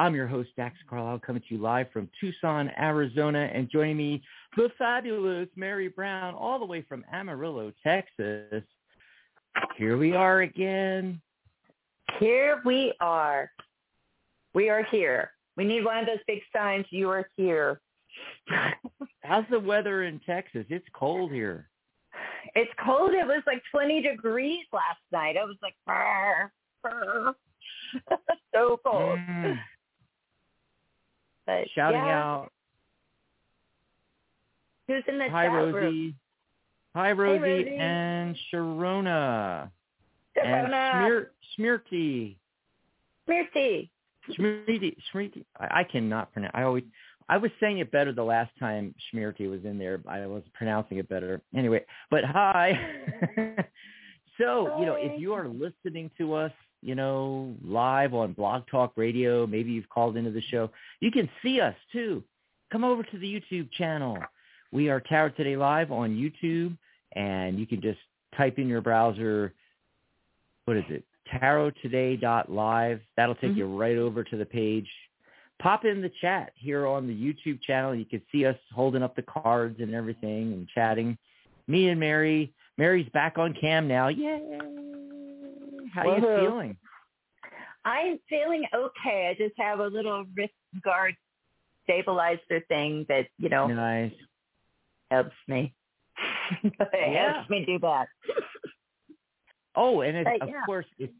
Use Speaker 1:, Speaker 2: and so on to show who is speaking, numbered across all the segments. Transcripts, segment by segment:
Speaker 1: I'm your host, Dax Carlisle, coming to you live from Tucson, Arizona, and joining me, the fabulous Mary Brown, all the way from Amarillo, Texas. Here we are again.
Speaker 2: Here we are. We are here. We need one of those big signs. You are here.
Speaker 1: How's the weather in Texas? It's cold here.
Speaker 2: It's cold. It was like 20 degrees last night. I was like, brr, brr. so cold.
Speaker 1: Mm,
Speaker 2: But
Speaker 1: shouting
Speaker 2: yeah.
Speaker 1: out,
Speaker 2: Who's in the
Speaker 1: hi
Speaker 2: chat room?
Speaker 1: Rosie, hi Rosie,
Speaker 2: Rosie.
Speaker 1: and Sharona, and
Speaker 2: Sharona.
Speaker 1: Smir- Smirty.
Speaker 2: Smirty.
Speaker 1: Shmirti, Shmirti. I, I cannot pronounce. I always, I was saying it better the last time Shmirti was in there. I was pronouncing it better. Anyway, but hi. so you know, if you are listening to us, you know, live on Blog Talk Radio, maybe you've called into the show. You can see us too. Come over to the YouTube channel. We are Tarot Today Live on YouTube, and you can just type in your browser. What is it? tarottoday.live. That'll take
Speaker 2: Mhm.
Speaker 1: you right over to the page. Pop in the chat here on the YouTube channel. You can see us holding up the cards and everything and chatting. Me and Mary. Mary's back on cam now. Yay! How are
Speaker 2: you
Speaker 1: feeling?
Speaker 2: I'm feeling okay. I just have a little wrist guard stabilizer thing that, you know,
Speaker 1: Nice.
Speaker 2: helps me. it
Speaker 1: Yeah.
Speaker 2: helps me do that.
Speaker 1: Oh, and it,
Speaker 2: But,
Speaker 1: of
Speaker 2: yeah.
Speaker 1: course, if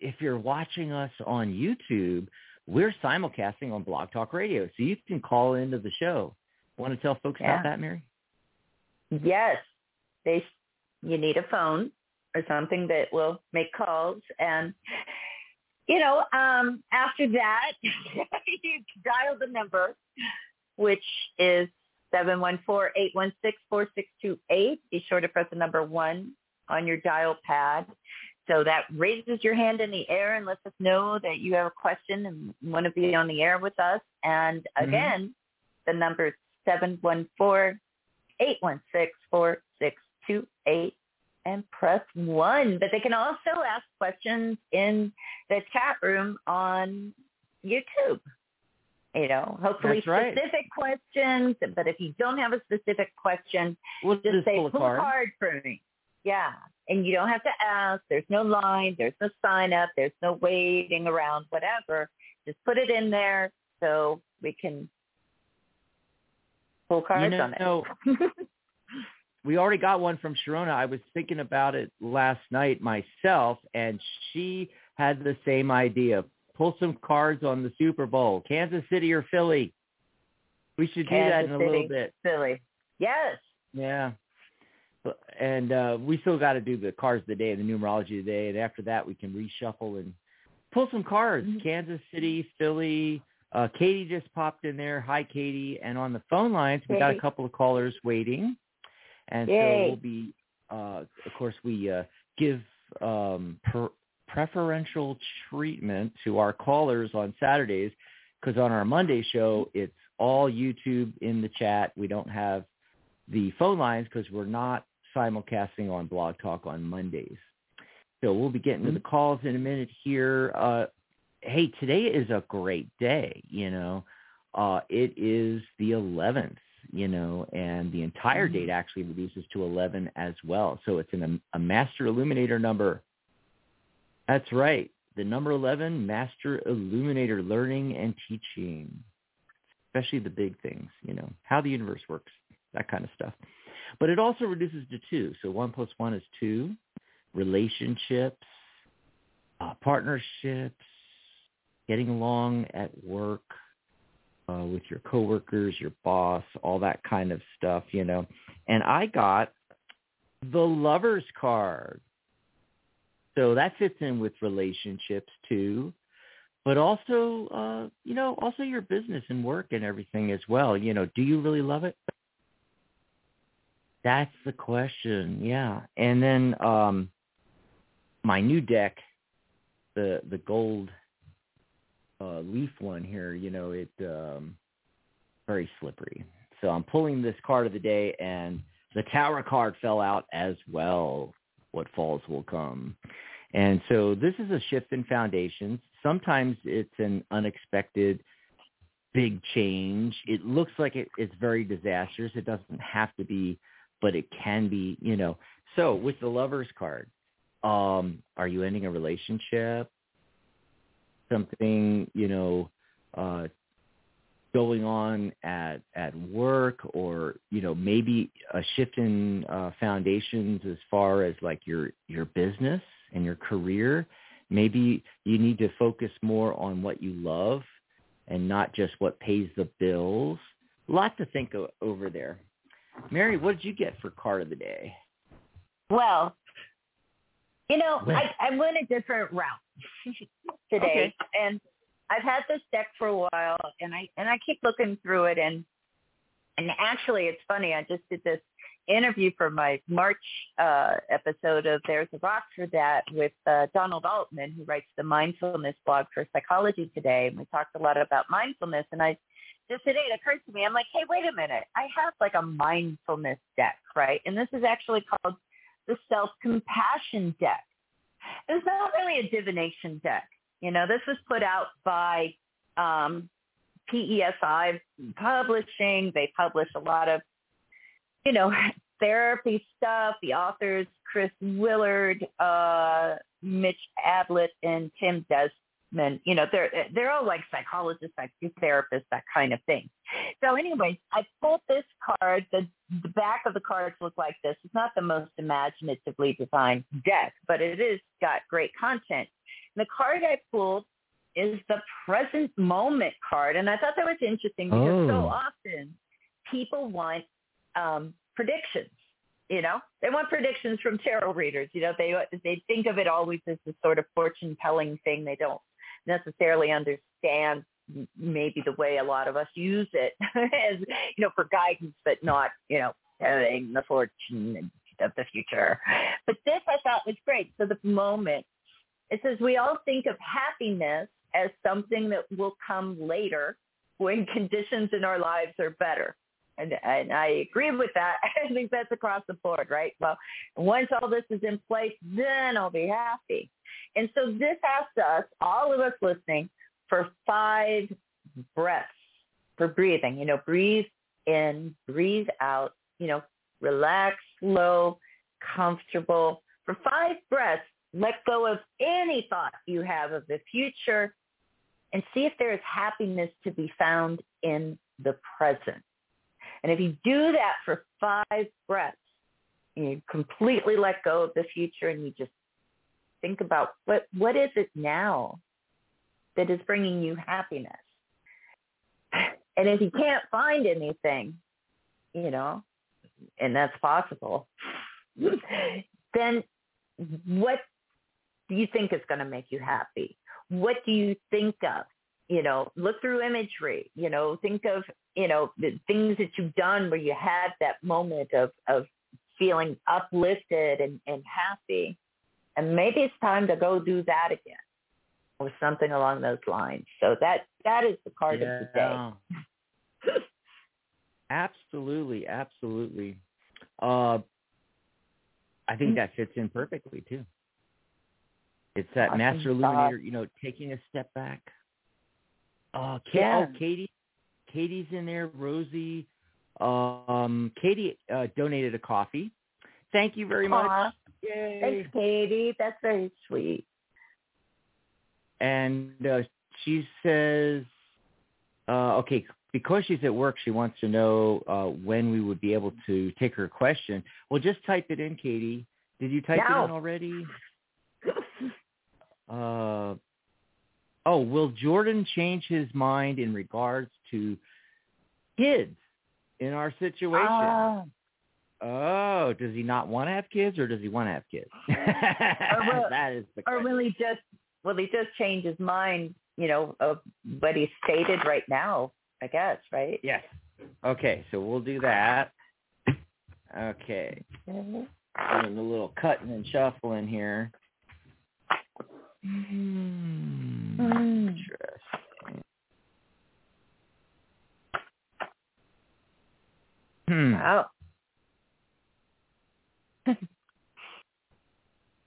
Speaker 1: if you're watching us on YouTube, we're simulcasting on Blog Talk Radio, so you can call into the show. Want to tell folks
Speaker 2: Yeah.
Speaker 1: about that, Mary?
Speaker 2: Yes, they. You need a phone or something that will make calls, and you know, um, after that, you dial the number, which is seven one four eight one six four six two eight. Be sure to press the number one on your dial pad. So that raises your hand in the air and lets us know that you have a question and want to be on the air with us. And
Speaker 1: Mhm.
Speaker 2: again, the number is seven one four eight one six four six two eight and press one. But they can also ask questions in the chat room on YouTube. You know, hopefully
Speaker 1: That's right.
Speaker 2: specific questions. But if you don't have a specific question,
Speaker 1: We'll
Speaker 2: just
Speaker 1: just
Speaker 2: say
Speaker 1: pull a card.
Speaker 2: card for me. Yeah. And you don't have to ask. There's no line. There's no sign up. There's no waiting around, whatever. Just put it in there so we can pull cards
Speaker 1: you know,
Speaker 2: on it.
Speaker 1: we already got one from Sharona. I was thinking about it last night myself, and she had the same idea. Pull some cards on the Super Bowl, Kansas City or Philly. We should do that
Speaker 2: Kansas
Speaker 1: in a
Speaker 2: City.
Speaker 1: little bit.
Speaker 2: Silly. Yes.
Speaker 1: Yeah. And uh, we still got to do the cards of the day, and the numerology of the day, and after that we can reshuffle and pull some cards.
Speaker 2: Mhm.
Speaker 1: Kansas City, Philly. Uh, Katie just popped in there. Hi, Katie. And on the phone lines, we got a couple of callers waiting, and so we'll be. Uh, of course, we uh, give um, per- preferential treatment to our callers on Saturdays because on our Monday show it's all YouTube in the chat. We don't have the phone lines because we're not simulcasting on Blog Talk on Mondays. So we'll be getting to the calls in a minute here. Uh, hey, today is a great day. You know, uh, it is the 11th. You know, and the entire date actually reduces to 11 as well. So it's an, a master illuminator number. That's right. The number 11, master illuminator learning and teaching, especially the big things, you know, how the universe works, that kind of stuff. But it also reduces to two. So one plus one is two. Relationships, uh, partnerships, getting along at work, uh, with your coworkers, your boss, all that kind of stuff, you know. And I got the lover's card. So that fits in with relationships too, but also, uh, you know, also your business and work and everything as well. You know, do you really love it? That's the question. Yeah. And then um my new deck, the the gold uh, leaf one here, you know, it um, very slippery. So I'm pulling this card of the day, and the Tower card fell out as well. What falls will come. And so this is a shift in foundations. Sometimes it's an unexpected big change. It looks like it, it's very disastrous. It doesn't have to be, but it can be, you know. So with the lover's card, um, are you ending a relationship? Something you know uh going on at at work or you know maybe a shift in uh foundations as far as like your your business and your career. Maybe you need to focus more on what you love and not just what pays the bills. A lot to think o- over there. Mary what did you get for card of the day?
Speaker 2: Well, you know,
Speaker 1: Well.
Speaker 2: I, I went a different route today,
Speaker 1: Okay.
Speaker 2: and I've had this deck for a while, and I and I keep looking through it, and and actually, it's funny. I just did this interview for my March uh, episode of There's a Rock for That with uh, Donald Altman, who writes the mindfulness blog for Psychology Today, and we talked a lot about mindfulness, and I just today it occurred to me, I'm like, hey, wait a minute, I have like a mindfulness deck, right? And this is actually called the self-compassion deck. It's not really a divination deck. You know, this was put out by um, PESI Publishing. They publish a lot of, you know, therapy stuff. The authors, Chris Willard, uh, Mitch Abblett, and Tim Desmond, you know, they're, they're all like psychologists, psychotherapists, that kind of thing. So anyways, I pulled this card. The, the back of the cards look like this. It's not the most imaginatively designed deck, but it is got great content. And the card I pulled is the present moment card. And I thought that was interesting because so
Speaker 1: Oh.
Speaker 2: often people want um, predictions. You know, they want predictions from tarot readers. You know, they they think of it always as this sort of fortune telling thing. They don't necessarily understand maybe the way a lot of us use it as you know for guidance, but not you know telling the fortune of the future. But this I thought was great. So the moment it says we all think of happiness as something that will come later when conditions in our lives are better. And, and I agree with that. I think that's across the board, right? Well, once all this is in place, then I'll be happy. And so this asks us, all of us listening, for five breaths for breathing. You know, breathe in, breathe out, you know, relax, slow, comfortable. For five breaths, let go of any thought you have of the future and see if there is happiness to be found in the present. And if you do that for five breaths, you completely let go of the future and you just think about what what is it now that is bringing you happiness. And if you can't find anything, you know, and that's possible, then what do you think is going to make you happy? What do you think of? You know, look through imagery, you know, think of, you know, the things that you've done where you had that moment of, of feeling uplifted and, and happy. And maybe it's time to go do that again or something along those lines. So that, that is the card of the day.
Speaker 1: absolutely, absolutely. Uh, I think that fits in perfectly too. It's that
Speaker 2: Awesome
Speaker 1: master illuminator, you know, taking a step back. Uh,
Speaker 2: Yeah.
Speaker 1: Oh, Katie, Katie's in there. Rosie, um, Katie uh, donated a coffee. Thank you very much. Yay!
Speaker 2: Thanks, Katie. That's very sweet.
Speaker 1: And uh, she says, uh, okay, because she's at work, she wants to know uh, when we would be able to take her question. Well, just type it in, Katie. Did you type
Speaker 2: No.
Speaker 1: it in already? Uh, oh, will Jordan change his mind in regards to kids in our situation? Oh, does he not want to have kids, or does he want to have kids?
Speaker 2: will-
Speaker 1: that is the
Speaker 2: or
Speaker 1: question.
Speaker 2: will he just will he just change his mind? You know, of what he stated right now. I guess, right?
Speaker 1: Yes. Okay, so we'll do that. Okay, doing a little cutting and shuffling here. Hmm.
Speaker 2: Mm.
Speaker 1: Interesting. Hmm.
Speaker 2: Wow.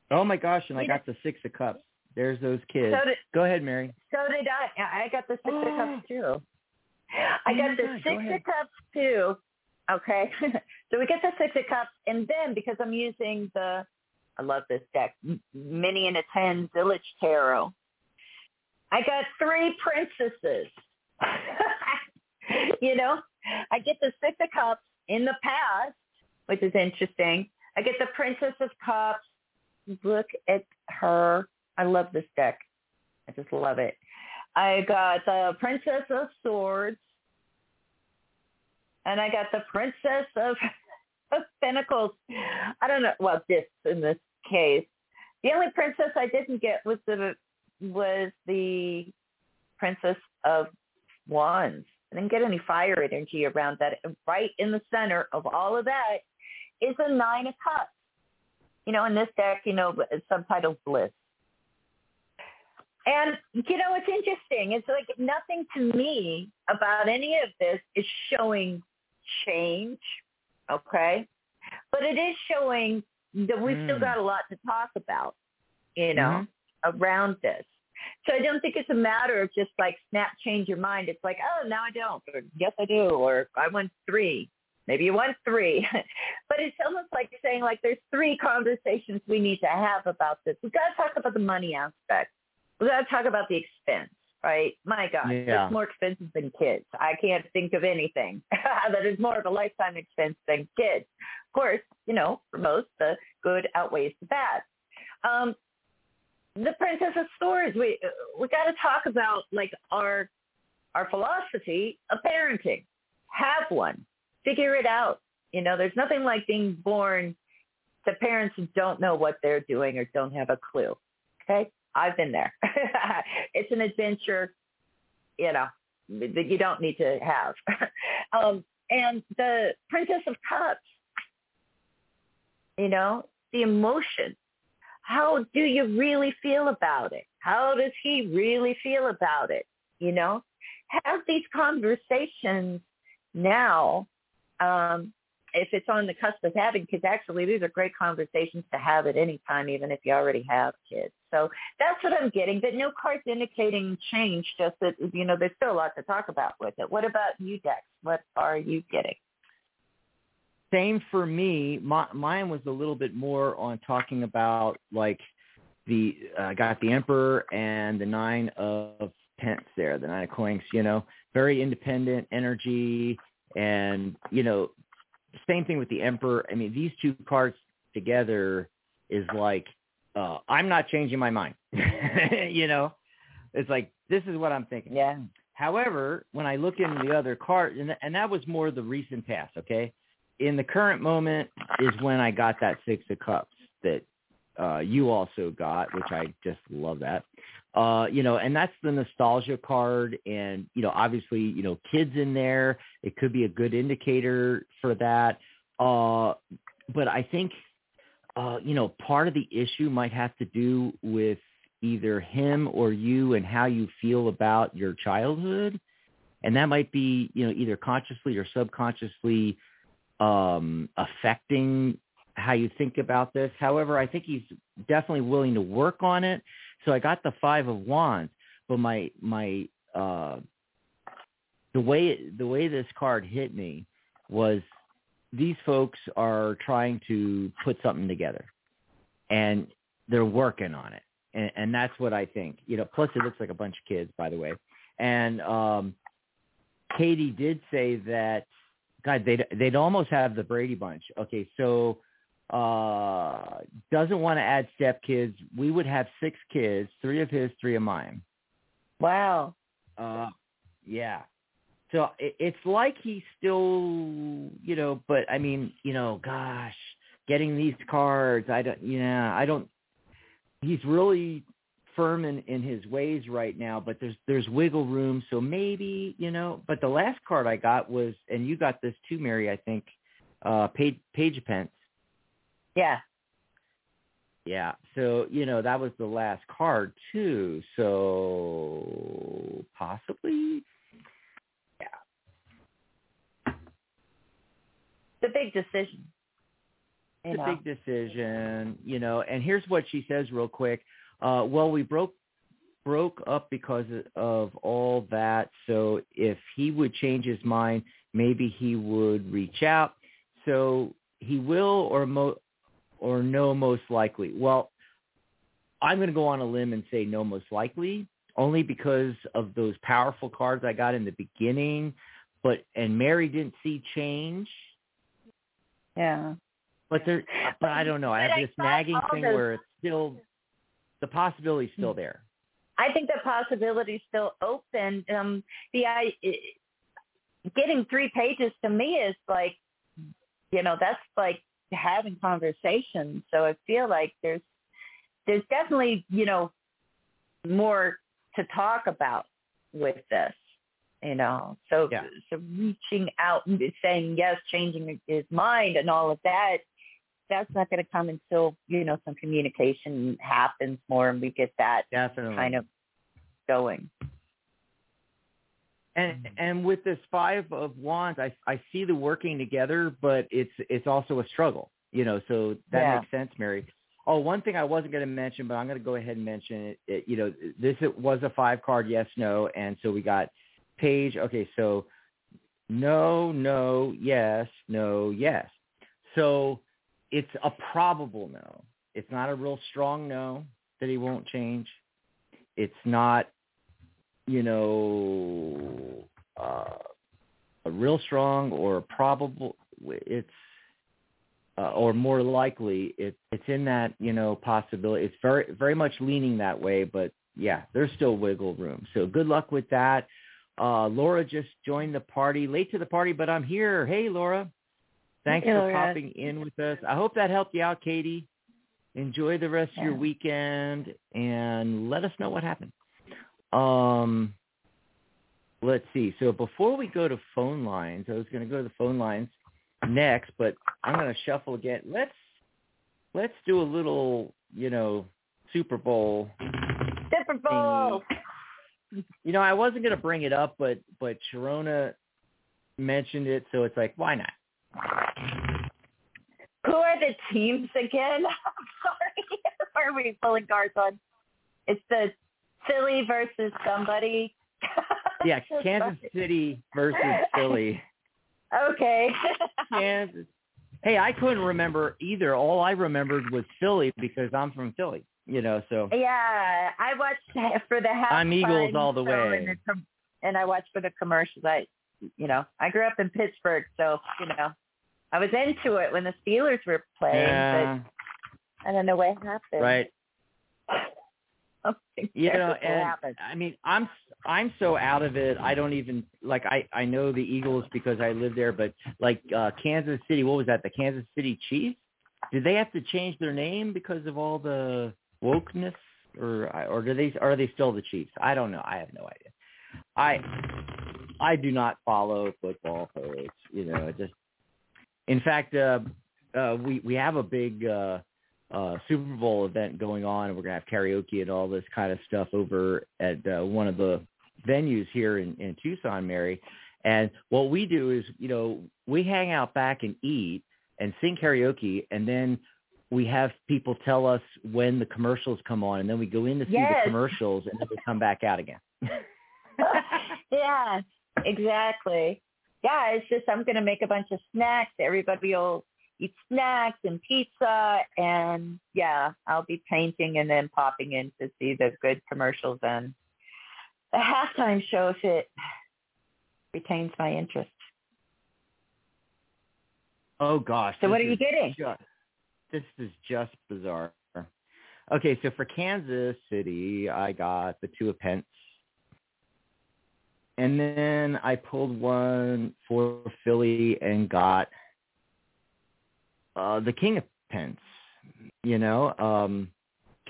Speaker 1: Oh my gosh! And I got the six of cups. There's those kids.
Speaker 2: So did
Speaker 1: Go ahead, Mary.
Speaker 2: so did I. I got the six of cups too. I
Speaker 1: Oh
Speaker 2: got the
Speaker 1: God,
Speaker 2: six of cups too. Okay, so we get the six of cups, and then because I'm using the, I love this deck, Mini and a Ten Village Tarot. I got three princesses. you know, I get the six of cups in the past, which is interesting. I get the Princess of Cups. Look at her. I love this deck. I just love it. I got the Princess of Swords. And I got the Princess of, of Pentacles. I don't know. Well, this in this case, the only princess I didn't get was the was the Princess of Wands. I didn't get any fire energy around that. Right in the center of all of that is a Nine of Cups. You know, in this deck, you know, it's subtitled Bliss. And, you know, it's interesting. It's like nothing to me about any of this is showing change, okay? But it is showing that we've still
Speaker 1: Mm.
Speaker 2: got a lot to talk about, you know, around this. So I don't think it's a matter of just like snap change your mind. It's like, oh, now I don't, or yes I do, or I want three. Maybe you want three. but it's almost like saying like there's three conversations we need to have about this. We've got to talk about the money aspect. We've got to talk about the expense, right? My God,
Speaker 1: Yeah.
Speaker 2: it's more expensive than kids. I can't think of anything that is more of a lifetime expense than kids. Of course, you know, for most, the good outweighs the bad. Um, the Princess of Swords. We we got to talk about like our our philosophy of parenting. Have one. Figure it out. You know, there's nothing like being born to parents who don't know what they're doing or don't have a clue. Okay, I've been there. it's an adventure. You know that you don't need to have. um, and the Princess of Cups. You know, the emotion how do you really feel about it? How does he really feel about it? You know, have these conversations now. Um, if it's on the cusp of having kids, actually, these are great conversations to have at any time, even if you already have kids. So that's what I'm getting. But no cards indicating change. Just that you know, there's still a lot to talk about with it. What about you, Dax? What are you getting?
Speaker 1: Same for me. My, mine was a little bit more on talking about like the uh, got the emperor and the nine of pence there, the nine of coins. You know, very independent energy, and you know, same thing with the emperor. I mean, these two cards together is like uh, I'm not changing my mind. you know, it's like this is what I'm thinking.
Speaker 2: Yeah.
Speaker 1: However, when I look in the other card, and, and that was more the recent past, okay? In the current moment is when I got that Six of Cups that uh, you also got, which I just love that. Uh, you know, and that's the nostalgia card, and you know, obviously, you know, kids in there. It could be a good indicator for that. Uh, but I think, uh, you know, part of the issue might have to do with either him or you and how you feel about your childhood and that might be you know either consciously or subconsciously um affecting how you think about this. However, I think he's definitely willing to work on it. So I got the five of wands, but my my uh, the way the way this card hit me was these folks are trying to put something together, and they're working on it, and, and that's what I think. You know, plus it looks like a bunch of kids, by the way, and um, Katie did say that God, they'd they'd almost have the Brady Bunch. Okay, so uh doesn't want to add stepkids. We would have six kids, three of his, three of mine.
Speaker 2: Wow.
Speaker 1: Uh yeah. So it, it's like he's still, you know, but I mean, you know, gosh, getting these cards, I don't yeah, I don't he's really firm in, in his ways right now, but there's there's wiggle room. So maybe you know. But the last card I got was, and you got this too, Mary. I think, uh, Page Page Pence.
Speaker 2: Yeah.
Speaker 1: Yeah. So you know that was the last card too. So possibly. Yeah.
Speaker 2: The big decision.
Speaker 1: It's
Speaker 2: know.
Speaker 1: a big decision, you know. And here's what she says real quick. Uh, well, we broke broke up because of all that. So if he would change his mind, maybe he would reach out. So he will, or mo- or no, most likely. Well, I'm going to go on a limb and say no, most likely, only because of those powerful cards I got in the beginning. But and Mary didn't see change.
Speaker 2: Yeah.
Speaker 1: But there, but I don't know. I have
Speaker 2: I
Speaker 1: this
Speaker 2: thought
Speaker 1: nagging thing
Speaker 2: those-
Speaker 1: where it's still the possibility's still there.
Speaker 2: I think the possibility is still open. Um, the I getting three pages to me is like, you know, that's like having conversations. So I feel like there's there's definitely you know more to talk about with this. You know, so
Speaker 1: Yeah.
Speaker 2: so reaching out and saying yes, changing his mind and all of that. That's not going to come until you know some communication happens more, and we get that
Speaker 1: Definitely.
Speaker 2: kind of going.
Speaker 1: And mm-hmm. and with this five of wands, I I see the working together, but it's it's also a struggle, you know. So that
Speaker 2: Yeah.
Speaker 1: makes sense, Mary. Oh, one thing I wasn't going to mention, but I'm going to go ahead and mention it. it you know, this was a five card yes no, and so we got page. Okay, so no, no, yes, no, yes. So it's a probable no. It's not a real strong no that he won't change. It's not, you know, uh, a real strong or probable. It's uh, or more likely it, it's in that you know possibility. It's very very much leaning that way, but yeah, there's still wiggle room. So good luck with that. Uh, Laura just joined the party, late to the party, but I'm here. Hey, Laura. Thanks
Speaker 2: Hey,
Speaker 1: for
Speaker 2: Laura.
Speaker 1: popping in with us. I hope that helped you out, Katie. Enjoy the rest of your weekend and let us know what happened. Um, let's see. So before we go to phone lines, I was going to go to the phone lines next, but I'm going to shuffle again. Let's let's do a little, you know, Super Bowl.
Speaker 2: Super Bowl.
Speaker 1: You know, I wasn't going to bring it up, but but Sharona mentioned it, so it's like, why not?
Speaker 2: Who are the teams again? I'm sorry. Are we pulling cards on? It's the Philly versus somebody.
Speaker 1: Yeah, Kansas. City versus Philly.
Speaker 2: Okay.
Speaker 1: Kansas. Hey, I couldn't remember either. All I remembered was Philly because I'm from Philly. You know, so
Speaker 2: yeah, I watched for the half.
Speaker 1: I'm Eagles all the way.
Speaker 2: And, the and I watched for the commercials. I, you know, I grew up in Pittsburgh, so you know, I was into it when the Steelers were playing.
Speaker 1: yeah,
Speaker 2: But I don't know what happened.
Speaker 1: right.
Speaker 2: Something
Speaker 1: You know, and. I mean, I'm I'm so out of it. I don't even like. I I know the Eagles because I live there, but like uh Kansas City, what was that? The Kansas City Chiefs? Did they have to change their name because of all the wokeness, or or do they are they still the Chiefs? I don't know. I have no idea. I I do not follow football, folks. You know, just in fact, uh, uh, we we have a big uh, uh, Super Bowl event going on, and we're gonna have karaoke and all this kind of stuff over at uh, one of the venues here in, in Tucson, Mary. And what we do is, you know, we hang out back and eat, and sing karaoke, and then we have people tell us when the commercials come on, and then we go in to see
Speaker 2: Yes.
Speaker 1: the commercials, and then we come back out again.
Speaker 2: yeah, exactly. Yeah, it's just I'm gonna make a bunch of snacks. Everybody will eat snacks and pizza, and yeah, I'll be painting and then popping in to see the good commercials and the halftime show if it retains my interest.
Speaker 1: oh gosh!
Speaker 2: So what are you getting?
Speaker 1: Just, this is just bizarre. Okay, so for Kansas City, I got the two of pence. And then I pulled one for Philly and got uh the King of Pence. You know, um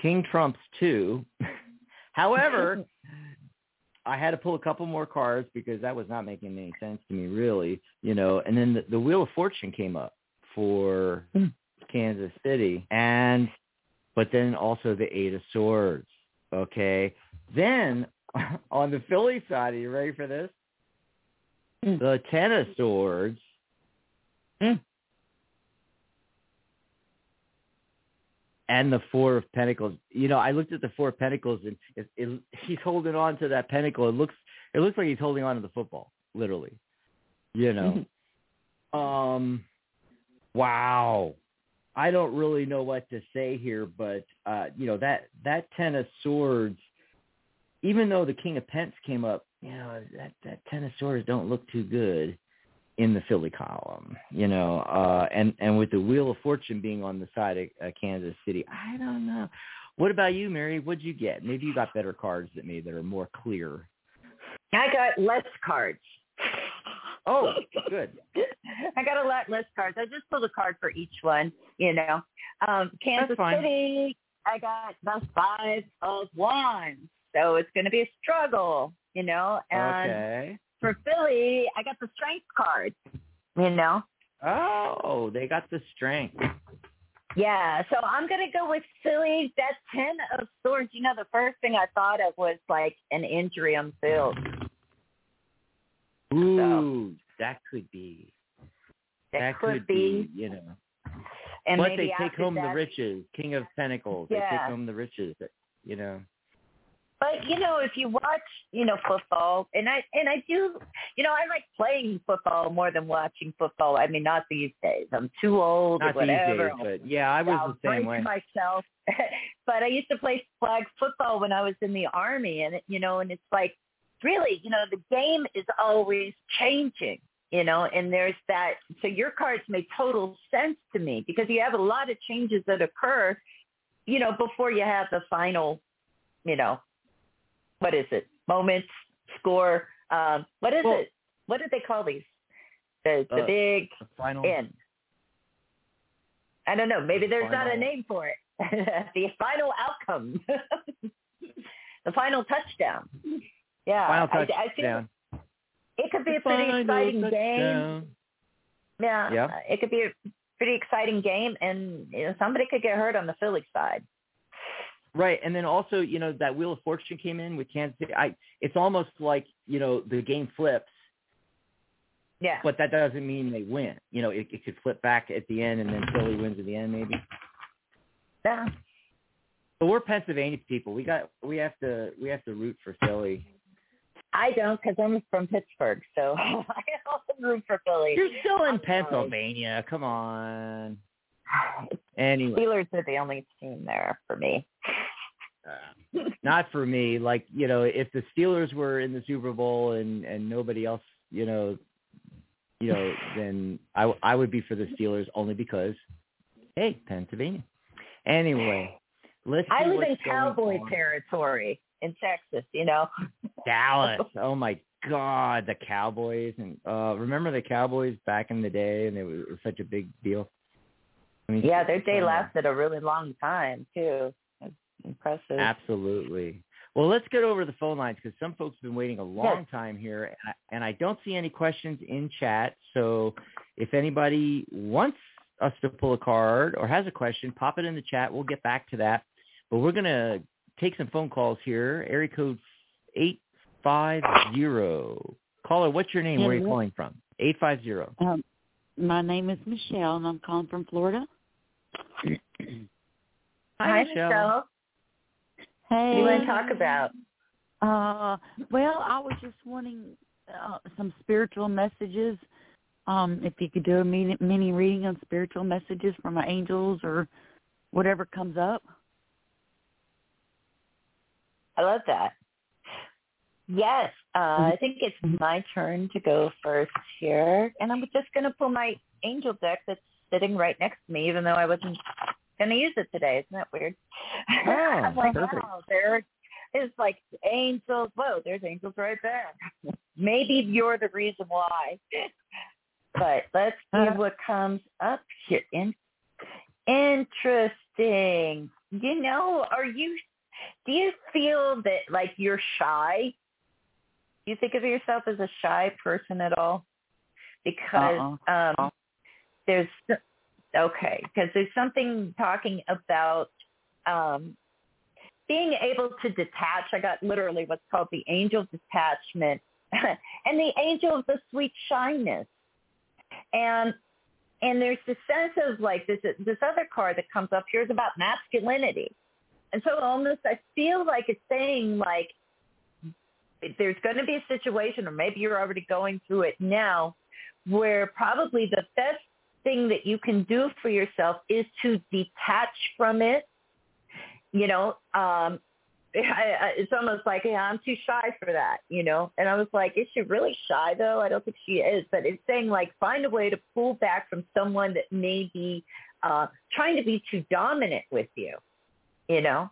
Speaker 1: King trumps two. However, I had to pull a couple more cards because that was not making any sense to me really, you know. And then the, the Wheel of Fortune came up for
Speaker 2: Mm.
Speaker 1: Kansas City and but then also the Eight of Swords. Okay. Then on the Philly side, are you ready for this?
Speaker 2: Mm.
Speaker 1: The Ten of Swords.
Speaker 2: Mm.
Speaker 1: And the Four of Pentacles. You know, I looked at the Four of Pentacles, and it, it, he's holding on to that pentacle. It looks, it looks like he's holding on to the football, literally. You know. um. Wow. I don't really know what to say here, but uh, you know that that ten of swords, even though the king of pence came up, you know that that ten of swords don't look too good in the Philly column, you know, uh, and and with the wheel of fortune being on the side of uh, Kansas City, I don't know. What about you, Mary? What'd you get? Maybe you got better cards than me that are more clear.
Speaker 2: I got less cards.
Speaker 1: Oh, good.
Speaker 2: I got a lot less cards. I just pulled a card for each one, you know. Um, Kansas. City, I got the five of wands. So it's going to be a struggle, you know. And
Speaker 1: Okay.
Speaker 2: For Philly, I got the strength card, you know.
Speaker 1: Oh, they got the strength.
Speaker 2: Yeah, so I'm going to go with Philly. That 10 of swords, you know, the first thing I thought of was like an injury on field.
Speaker 1: Ooh, that could be.
Speaker 2: That,
Speaker 1: could,
Speaker 2: be.
Speaker 1: you know.
Speaker 2: And
Speaker 1: but
Speaker 2: maybe
Speaker 1: they take home the riches, King of Pentacles. They take home the riches. You know.
Speaker 2: But you know, if you watch, you know, football, and I and I do, you know, I like playing football more than watching football. I mean, not these days. I'm too old
Speaker 1: Not
Speaker 2: or whatever.
Speaker 1: these days, but yeah, I was
Speaker 2: I'll
Speaker 1: the same way.
Speaker 2: myself. but I used to play flag football when I was in the army, and you know, and it's like really, you know, the game is always changing. You know, and there's that. So your cards make total sense to me because you have a lot of changes that occur, you know, before you have the final, you know, what is it? Moments, score. Um, what is
Speaker 1: Well-
Speaker 2: it? What did they call these? The the
Speaker 1: Uh,
Speaker 2: big
Speaker 1: The final.
Speaker 2: end. I don't know. Maybe there's not a name for it. the final outcome. the final touchdown. Yeah.
Speaker 1: Final
Speaker 2: I, I feel
Speaker 1: touchdown.
Speaker 2: it could be a pretty
Speaker 1: final
Speaker 2: exciting game. Yeah.
Speaker 1: Yeah.
Speaker 2: It could be a pretty exciting game and you know, somebody could get hurt on the Philly side.
Speaker 1: Right, and then also, you know, that Wheel of Fortune came in with Kansas City. I, it's almost like you know the game flips,
Speaker 2: Yeah.
Speaker 1: but that doesn't mean they win. You know, it, it could flip back at the end, and then Philly wins at the end, maybe.
Speaker 2: Yeah.
Speaker 1: But we're Pennsylvania people. We got we have to we have to root for Philly.
Speaker 2: I don't because I'm from Pittsburgh, so I don't root for Philly.
Speaker 1: You're still in
Speaker 2: I'm sorry.
Speaker 1: Pennsylvania. Come on. Anyway,
Speaker 2: Steelers are the only team there for me.
Speaker 1: uh, not for me. Like you know, if the Steelers were in the Super Bowl and and nobody else, you know, you know, then I I would be for the Steelers only because, hey, Pennsylvania. Anyway, let's.
Speaker 2: I live in cowboy
Speaker 1: on.
Speaker 2: territory in Texas, you know.
Speaker 1: Dallas. Oh my God, the Cowboys and uh remember the Cowboys back in the day, and they were, were such a big deal. I mean,
Speaker 2: Yeah, their day lasted a really long time too. It's impressive.
Speaker 1: Absolutely. Well, let's get over the phone lines because some folks have been waiting a long time here, and I, and I don't see any questions in chat. So if anybody wants us to pull a card or has a question, pop it in the chat. We'll get back to that. But we're going to take some phone calls here. Area code 850. Caller, what's your name? Where are you calling from? 850.
Speaker 3: Um, my name is Michelle, and I'm calling from Florida.
Speaker 2: Hi,
Speaker 1: Michelle.
Speaker 2: Michelle.
Speaker 3: Hey.
Speaker 2: What do you want to talk about?
Speaker 3: Uh, well, I was just wanting uh, some spiritual messages. Um, if you could do a mini, mini reading on spiritual messages from my angels or whatever comes up.
Speaker 2: I love that. Yes, uh, I think it's
Speaker 3: Mhm.
Speaker 2: my turn to go first here, and I'm just going to pull my angel deck that's sitting right next to me, even though I wasn't going to use it today. Isn't that weird?
Speaker 1: Oh,
Speaker 2: I'm like,
Speaker 1: perfect.
Speaker 2: wow, there is like angels. Whoa, there's angels right there. Maybe you're the reason why. But let's see
Speaker 3: Uh.
Speaker 2: what comes up here. In- interesting. You know, are you? Do you feel that like you're shy? Do you think of yourself as a shy person at all? Because um, there's okay, because there's something talking about um, being able to detach. I got literally what's called the angel detachment and the angel of the sweet shyness. And and there's this sense of like this this other card that comes up here is about masculinity. And so almost I feel like it's saying like there's going to be a situation or maybe you're already going through it now where probably the best thing that you can do for yourself is to detach from it. You know, um, I, I, it's almost like, yeah, I'm too shy for that, you know? And I was like, is she really shy though? I don't think she is, but it's saying like, find a way to pull back from someone that may be uh, trying to be too dominant with you, you know?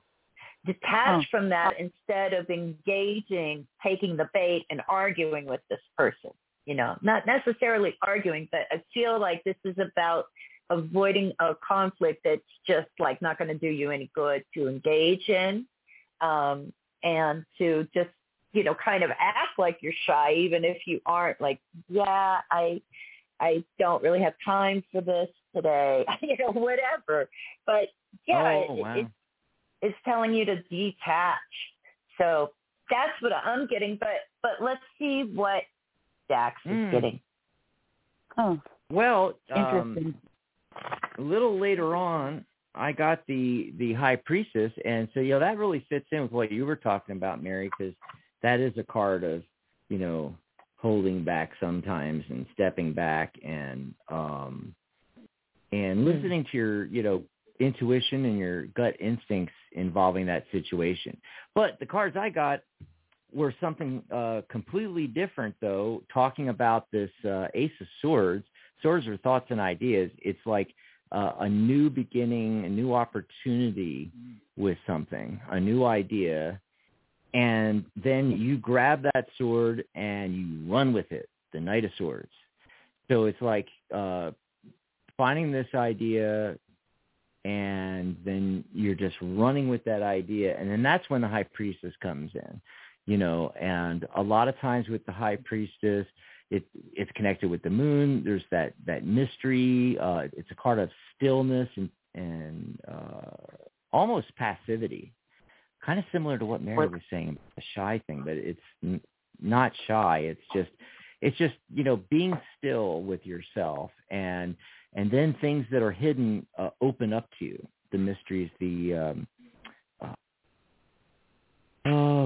Speaker 2: Detach
Speaker 3: Oh.
Speaker 2: from that instead of engaging, taking the bait and arguing with this person you know, not necessarily arguing, but I feel like this is about avoiding a conflict that's just like not going to do you any good to engage in um, and to just, you know, kind of act like you're shy, even if you aren't like, yeah, I, I don't really have time for this today, you know, whatever. But yeah,
Speaker 1: Oh,
Speaker 2: it-
Speaker 1: wow.
Speaker 2: it's, it's telling you to detach. So that's what I'm getting. But, but let's see what Dax is
Speaker 1: Mm.
Speaker 2: getting.
Speaker 3: Oh,
Speaker 1: Well, um,
Speaker 3: interesting.
Speaker 1: a little later on, I got the the high priestess, and so you know that really fits in with what you were talking about, Mary, because that is a card of you know holding back sometimes and stepping back and um and listening to your you know intuition and your gut instincts involving that situation. But the cards I got were something uh, completely different, though. Talking about this uh, Ace of Swords, swords are thoughts and ideas. It's like uh, a new beginning, a new opportunity with something, a new idea, and then you grab that sword and you run with it. The Knight of Swords. So it's like uh, finding this idea, and then you're just running with that idea, and then that's when the High Priestess comes in you know, and a lot of times with the high priestess, it it's connected with the moon. There's that that mystery. Uh, it's a card of stillness and and uh, almost passivity, kind of similar to what Mary was saying the shy thing, but it's n- not shy. It's just it's just you know being still with yourself and and then things that are hidden uh, open up to you. The mysteries, the um,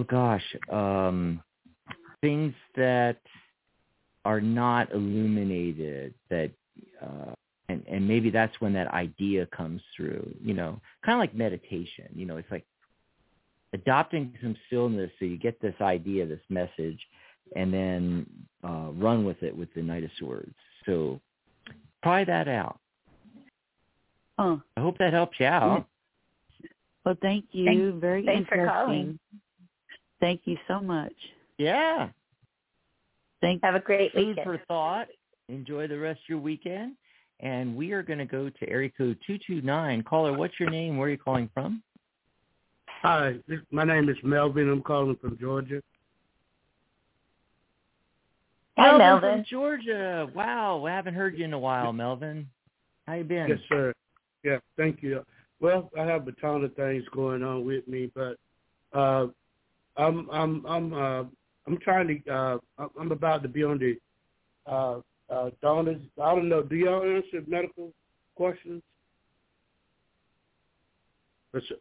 Speaker 1: oh gosh, um, things that are not illuminated that, uh, and, and maybe that's when that idea comes through, you know, kind of like meditation, you know, it's like adopting some stillness so you get this idea, this message, and then uh, run with it with the Knight of Swords. So try that out.
Speaker 3: Oh,
Speaker 1: I hope that helps you out.
Speaker 3: well, thank you. Very
Speaker 2: thanks for
Speaker 3: interesting.
Speaker 2: Calling.
Speaker 3: Thank you so much.
Speaker 1: Yeah.
Speaker 3: Thank
Speaker 2: Have a great
Speaker 1: food
Speaker 2: weekend.
Speaker 1: for thought. Enjoy the rest of your weekend. And we are going to go to area code 229. Caller, what's your name? Where are you calling from?
Speaker 4: Hi, this, my name is Melvin. I'm calling from Georgia.
Speaker 2: Hi,
Speaker 1: Melvin
Speaker 2: Melvin.
Speaker 1: from Georgia. Wow, we haven't heard you in a while, Melvin. How you been?
Speaker 4: Yes, sir. Yeah, thank you. Well, I have a ton of things going on with me, but uh, I'm I'm I'm uh, I'm trying to uh, I'm about to be on the uh, uh, donors. I don't know. Do y'all answer medical questions?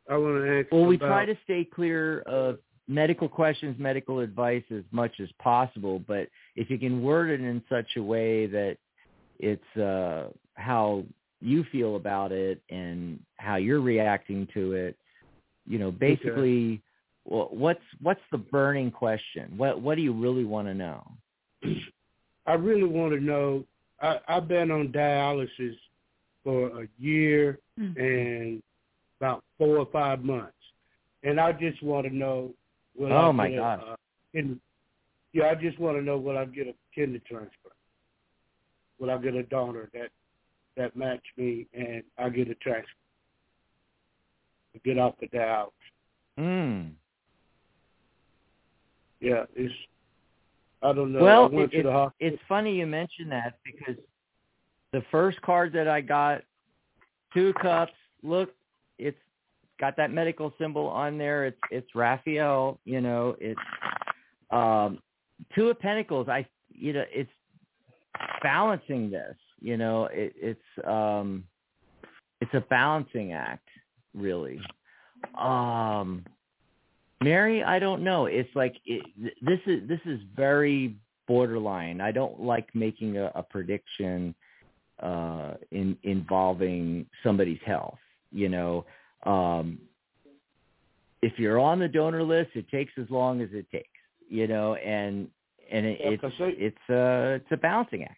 Speaker 4: I want to ask.
Speaker 1: Well, we
Speaker 4: about,
Speaker 1: try to stay clear of medical questions, medical advice as much as possible. But if you can word it in such a way that it's uh, how you feel about it and how you're reacting to it, you know, basically, okay. Well, what's what's the burning question? What what do you really want to know?
Speaker 4: I really want to know. I, I've been on dialysis for a year mm-hmm. and about four or five months, and I just want to know.
Speaker 1: Will oh I my God!
Speaker 4: Uh, in, yeah, I just want to know will I get a kidney transplant? Will I get a donor that that match me and I get a transplant? To get off the dialysis.
Speaker 1: Hmm.
Speaker 4: Yeah, it's. I don't know.
Speaker 1: Well,
Speaker 4: it,
Speaker 1: it, it's funny you mention that because the first card that I got, two cups. Look, it's got that medical symbol on there. It's it's Raphael. You know, it's um, two of Pentacles. I you know, it's balancing this. You know, it, it's um, it's a balancing act, really. Um, Mary, I don't know. It's like it, this is this is very borderline. I don't like making a, a prediction uh, in involving somebody's health. You know, um, if you're on the donor list, it takes as long as it takes. You know, and and it, yeah, it's it's a it's a balancing act.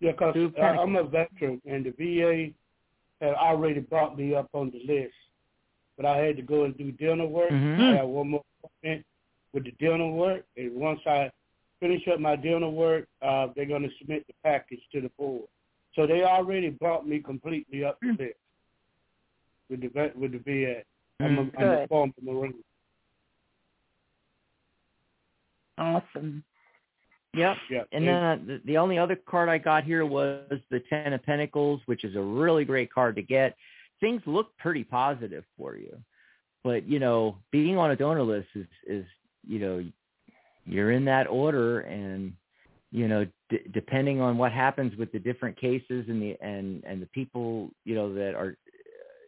Speaker 4: Yeah, because I'm a veteran, and the VA had already brought me up on the list, but I had to go and do dental work.
Speaker 1: Mm-hmm.
Speaker 4: I had one more appointment with the dental work, and once I finish up my dental work, uh, they're going to submit the package to the board. So they already brought me completely up to this with the with the VA. I'm a,
Speaker 2: I'm
Speaker 4: a former Marine.
Speaker 2: Awesome.
Speaker 1: Yep.
Speaker 4: Yep.
Speaker 1: And then uh, the, the only other card I got here was the Ten of Pentacles, which is a really great card to get. Things look pretty positive for you, but you know, being on a donor list is is you know you're in that order and you know d- depending on what happens with the different cases and the and and the people you know that are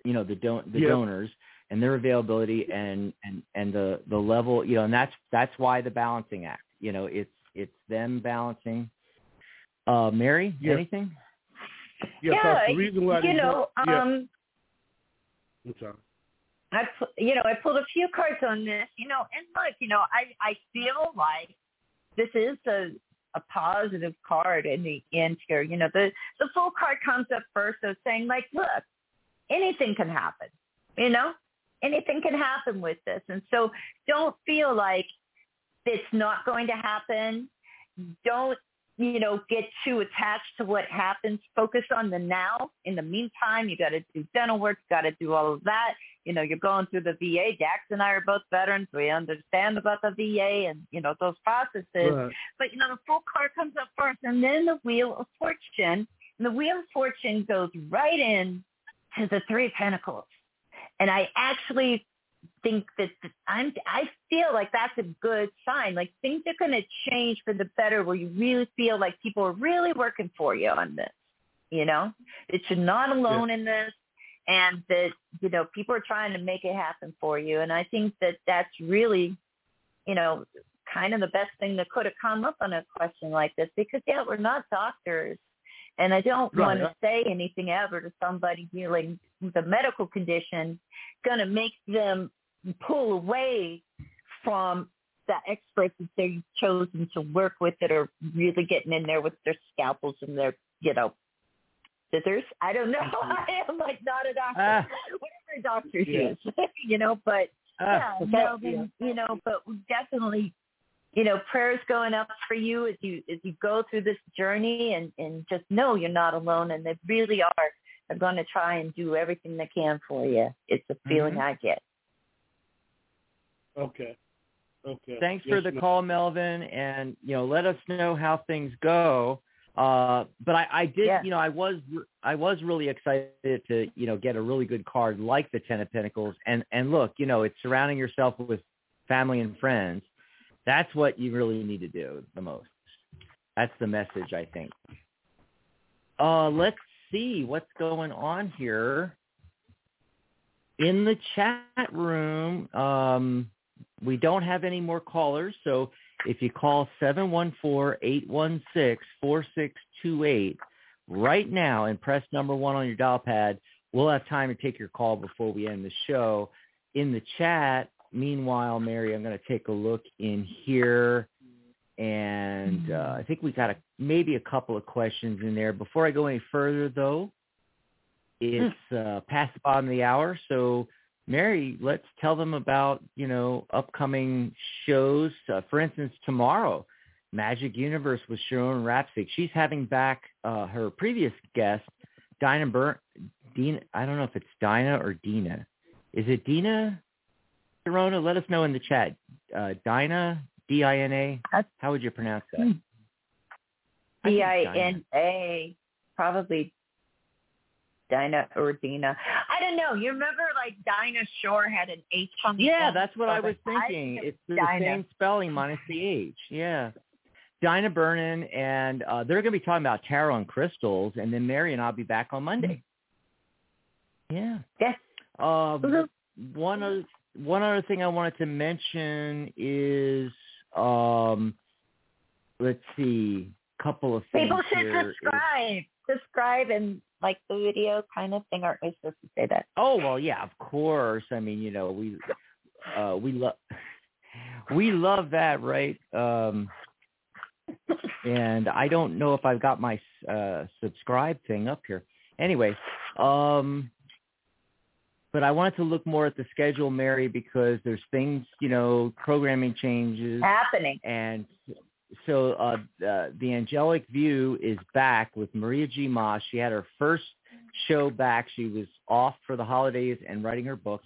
Speaker 1: you know the don the donors and their availability and and and the the level you know and that's that's why the balancing act you know it's it's them balancing. Uh mary
Speaker 4: yeah.
Speaker 1: anything?
Speaker 4: Yeah,
Speaker 2: yeah
Speaker 4: the reason why
Speaker 2: you know
Speaker 4: yeah.
Speaker 2: um
Speaker 4: I'm.
Speaker 2: I you know I pulled a few cards on this, you know, and look, you know, I I feel like this is a a positive card in the end here. You know, the the Fool card comes up first, so saying like, look, anything can happen. You know, anything can happen with this, and so don't feel like it's not going to happen. Don't you know, get too attached to what happens. Focus on the now. In the meantime, you got to do dental work, got to do all of that. You know, you're going through the VA. Dax and I are both veterans. We understand about the VA and, you know, those processes.
Speaker 4: Right.
Speaker 2: But, you know, the Fool card comes up first and then the Wheel of Fortune. And the Wheel of Fortune goes right in to the Three Pentacles. And I actually think that I'm I feel like that's a good sign. Like things are going to change for the better where you really feel like people are really working for you on this. You know, that you're not alone yeah. in this and that, you know, people are trying to make it happen for you. And I think that that's really, you know, kind of the best thing that could have come up on a question like this because, yeah, we're not doctors. And I don't
Speaker 4: right.
Speaker 2: want to say anything ever to somebody dealing with a medical condition going to make them pull away from the experts that they've chosen to work with that are really getting in there with their scalpels and their, you know, scissors. I don't know. I am like not a doctor. Ah. Whatever doctors yeah. use, you know, but ah. yeah, no, then, you know, but definitely, you know, prayers going up for you as you as you go through this journey and and just know you're not alone and they really are are going to try and do everything they can for you. It's a feeling
Speaker 1: mm-hmm.
Speaker 2: I get.
Speaker 4: Okay. Okay.
Speaker 1: Thanks
Speaker 4: yes,
Speaker 1: for the call, Melvin, and you know, let us know how things go. Uh, but I, I did,
Speaker 2: yeah.
Speaker 1: you know, I was, I was really excited to, you know, get a really good card like the Ten of Pentacles, and and look, you know, it's surrounding yourself with family and friends. That's what you really need to do the most. That's the message, I think. Uh, let's see what's going on here in the chat room. Um, we don't have any more callers, so if you call 714-816-4628 right now and press number one on your dial pad, we'll have time to take your call before we end the show. In the chat, meanwhile, Mary, I'm going to take a look in here. And uh, I think we got a, maybe a couple of questions in there. Before I go any further, though, it's uh, past the bottom of the hour. So, Mary, let's tell them about you know upcoming shows. Uh, for instance, tomorrow, Magic Universe with Sharon Rapsik. She's having back uh, her previous guest, Dinah Bur- Dina. I don't know if it's Dinah or Dina. Is it Dina? Sharona, let us know in the chat. Uh, Dinah, D-I-N-A. How would you pronounce that? I think it's
Speaker 2: D I
Speaker 1: Dinah.
Speaker 2: N A, probably Dinah or Dina. I don't know. You remember like Dinah Shore had an H on the
Speaker 1: Yeah,
Speaker 2: end?
Speaker 1: that's what I was thinking.
Speaker 2: think
Speaker 1: it's the
Speaker 2: Dinah.
Speaker 1: same spelling minus the H. Yeah. Dinah Burnin, and uh, they're going to be talking about tarot and crystals, and then Mary and I'll be back on Monday. Yeah.
Speaker 2: Yes.
Speaker 1: Uh,
Speaker 2: Mhm.
Speaker 1: one other one other thing I wanted to mention is, um, let's see, couple of things
Speaker 2: People should
Speaker 1: is-
Speaker 2: subscribe. Subscribe and like the video kind of thing. Aren't we supposed to say that?
Speaker 1: Oh well, yeah, of course. I mean, you know, we uh, we love we love that, right? Um, and I don't know if I've got my uh, subscribe thing up here. Anyway, um, but I wanted to look more at the schedule, Mary, because there's things, you know, programming changes,
Speaker 2: Happening.
Speaker 1: and so uh, uh, the Angelic View is back with Maria G. Moss. She had her first show back. She was off for the holidays and writing her book,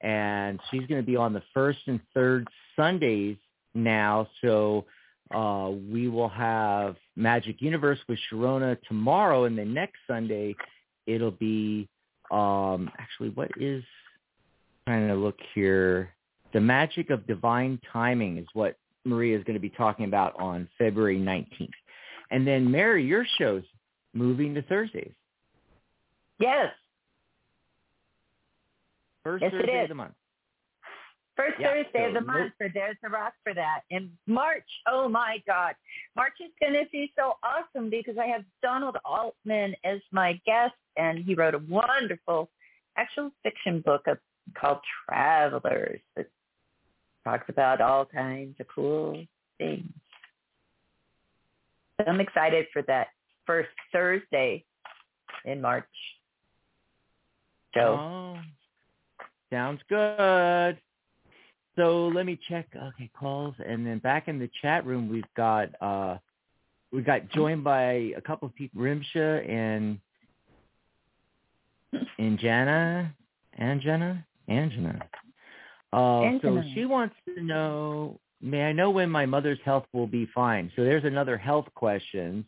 Speaker 1: and she's going to be on the first and third Sundays now. So uh, we will have Magic Universe with Sharona tomorrow, and then next Sunday it'll be um, actually what is trying to look here. The magic of divine timing is what Maria is going to be talking about on February 19th. And then Mary, your show's moving to Thursdays.
Speaker 2: Yes.
Speaker 1: First
Speaker 2: Yes,
Speaker 1: Thursday of the month.
Speaker 2: First
Speaker 1: Yeah,
Speaker 2: Thursday of the month, so there's the rock for that. In March, oh my God, March is going to be so awesome because I have Donald Altman as my guest, and he wrote a wonderful actual fiction book of, called Travelers that talks about all kinds of cool things. So I'm excited for that first Thursday in March. So
Speaker 1: Oh, sounds good. So let me check. Okay, calls, and then back in the chat room, we've got uh, we got joined by a couple of people, Rimsha and and Jana, Anjana, Anjana. Uh, so she wants to know, may I know when my mother's health will be fine? So there's another health question.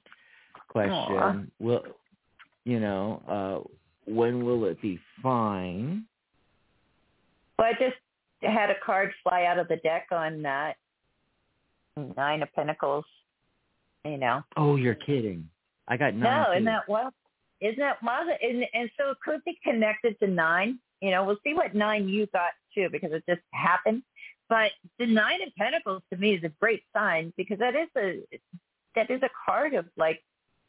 Speaker 1: Question.
Speaker 2: Aw.
Speaker 1: Will you know uh, when will it be fine?
Speaker 2: Well, I just had a card fly out of the deck on that nine of pentacles. You know,
Speaker 1: Oh, you're kidding. I got nine.
Speaker 2: no, isn't that well? Isn't that well? And, and so it could be connected to nine. You know, we'll see what nine you got too, because it just happened. But the nine of pentacles to me is a great sign because that is a that is a card of like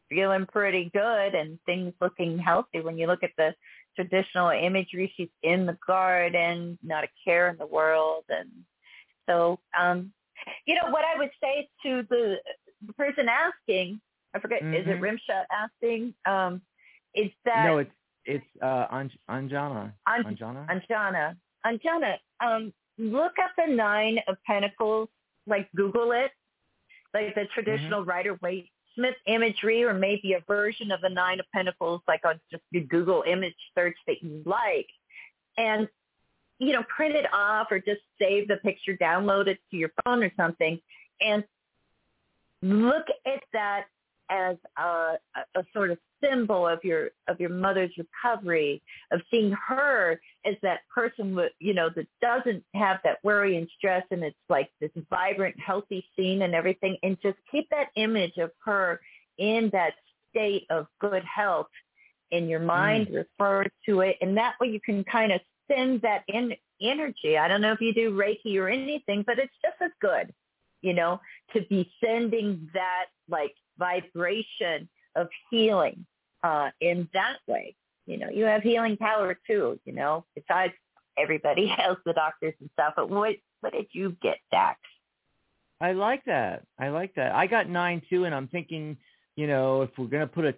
Speaker 2: feeling pretty good and things looking healthy. When you look at the traditional imagery, she's in the garden, not a care in the world, and so um, you know what I would say to the, the person asking. I forget, is it
Speaker 1: Mhm.
Speaker 2: Rimsha asking? Um, is that
Speaker 1: no, it's it's uh, Anj- Anjana.
Speaker 2: An-
Speaker 1: Anjana.
Speaker 2: Anjana. Anjana, um, look up the nine of pentacles, like Google it, like the traditional Rider Waite Smith imagery, or maybe a version of the nine of pentacles, like on just the Google image search that you like, and you know, print it off or just save the picture, download it to your phone or something, and look at that as a, a, a sort of symbol of your of your mother's recovery, of seeing her as that person with you know that doesn't have that worry and stress, and it's like this vibrant, healthy scene and everything, and just keep that image of her in that state of good health in your mind, mm. refer to it, and that way you can kind of send that in energy. I don't know if you do Reiki or anything, but it's just as good, you know, to be sending that like vibration of healing uh, in that way. You know, you have healing power too, you know, besides everybody else, the doctors and stuff. But what what did you get, Dax?
Speaker 1: I like that. I like that. I got nine too, and I'm thinking, you know, if we're gonna put a,